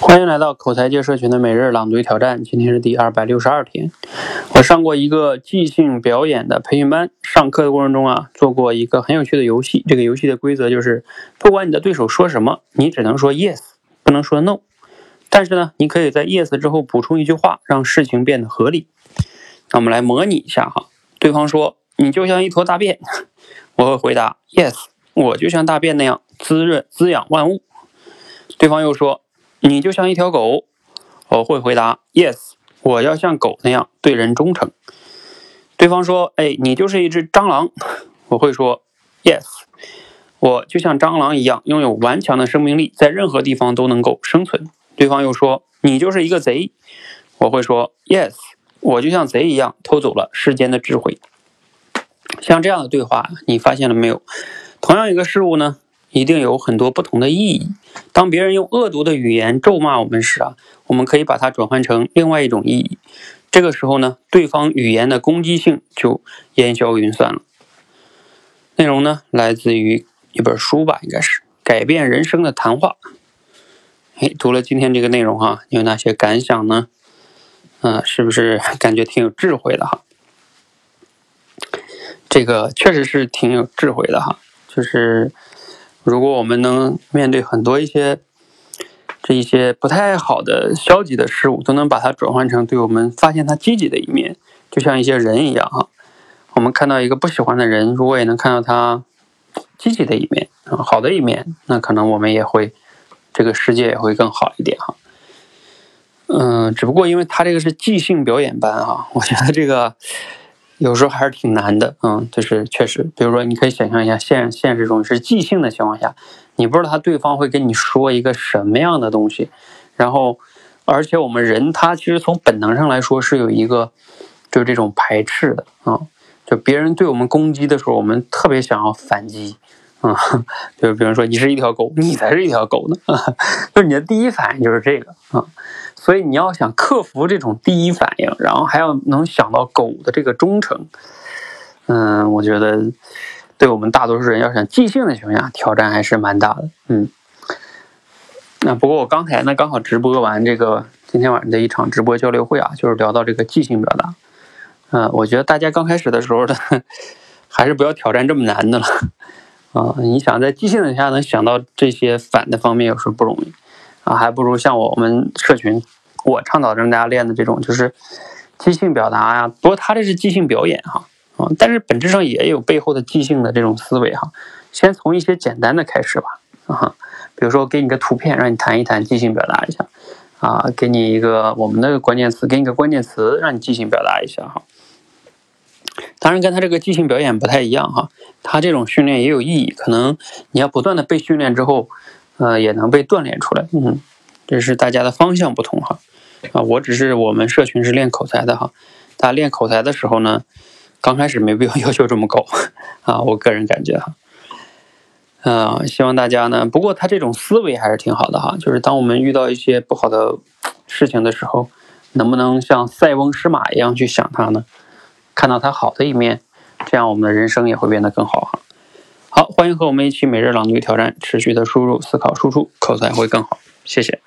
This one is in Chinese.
欢迎来到口才界社群的每日朗读挑战，今天是第二百六十二天。我上过一个即兴表演的培训班，上课的过程中啊，做过一个很有趣的游戏。这个游戏的规则就是，不管你的对手说什么，你只能说 yes，不能说 no。但是呢，你可以在 yes 之后补充一句话，让事情变得合理。那我们来模拟一下哈，对方说你就像一坨大便，我会回答 yes，我就像大便那样滋润滋养万物。对方又说。你就像一条狗，我会回答 yes，我要像狗那样对人忠诚。对方说，哎，你就是一只蟑螂，我会说 yes，我就像蟑螂一样拥有顽强的生命力，在任何地方都能够生存。对方又说，你就是一个贼，我会说 yes，我就像贼一样偷走了世间的智慧。像这样的对话，你发现了没有？同样一个事物呢？一定有很多不同的意义。当别人用恶毒的语言咒骂我们时啊，我们可以把它转换成另外一种意义。这个时候呢，对方语言的攻击性就烟消云散了。内容呢，来自于一本书吧，应该是《改变人生的谈话》。哎，读了今天这个内容哈，有哪些感想呢？嗯，是不是 感觉挺有智慧的哈？这个确实是挺有智慧的哈，就是。如果我们能面对很多一些这一些不太好的消极的事物，都能把它转换成对我们发现它积极的一面，就像一些人一样哈。我们看到一个不喜欢的人，如果也能看到他积极的一面，好的一面，那可能我们也会这个世界也会更好一点哈。嗯，只不过因为他这个是即兴表演班哈，我觉得这个。有时候还是挺难的，嗯，就是确实，比如说，你可以想象一下，现现实中是即兴的情况下，你不知道他对方会跟你说一个什么样的东西，然后，而且我们人他其实从本能上来说是有一个，就是这种排斥的啊，就别人对我们攻击的时候，我们特别想要反击，啊，就比如说你是一条狗，你才是一条狗呢，就是你的第一反应就是这个啊。所以你要想克服这种第一反应，然后还要能想到狗的这个忠诚，嗯，我觉得对我们大多数人要想即兴的情况下，挑战还是蛮大的。嗯，那不过我刚才呢刚好直播完这个今天晚上的一场直播交流会啊，就是聊到这个即兴表达。嗯，我觉得大家刚开始的时候呢，还是不要挑战这么难的了。啊，你想在即兴的下能想到这些反的方面，有时候不容易。啊，还不如像我们社群，我倡导让大家练的这种，就是即兴表达呀。不过他这是即兴表演哈，啊，但是本质上也有背后的即兴的这种思维哈。先从一些简单的开始吧，啊，比如说给你个图片，让你谈一谈，即兴表达一下，啊，给你一个我们的关键词，给你个关键词，让你即兴表达一下哈。当然跟他这个即兴表演不太一样哈，他这种训练也有意义，可能你要不断的被训练之后。呃，也能被锻炼出来，嗯，这是大家的方向不同哈，啊，我只是我们社群是练口才的哈，大家练口才的时候呢，刚开始没必要 要求这么高，啊，我个人感觉哈，啊，希望大家呢，不过他这种思维还是挺好的哈，就是当我们遇到一些不好的事情的时候，能不能像塞翁失马一样去想他呢？看到它好的一面，这样我们的人生也会变得更好哈。好，欢迎和我们一起每日朗读挑战，持续的输入、思考、输出，口才会更好。谢谢。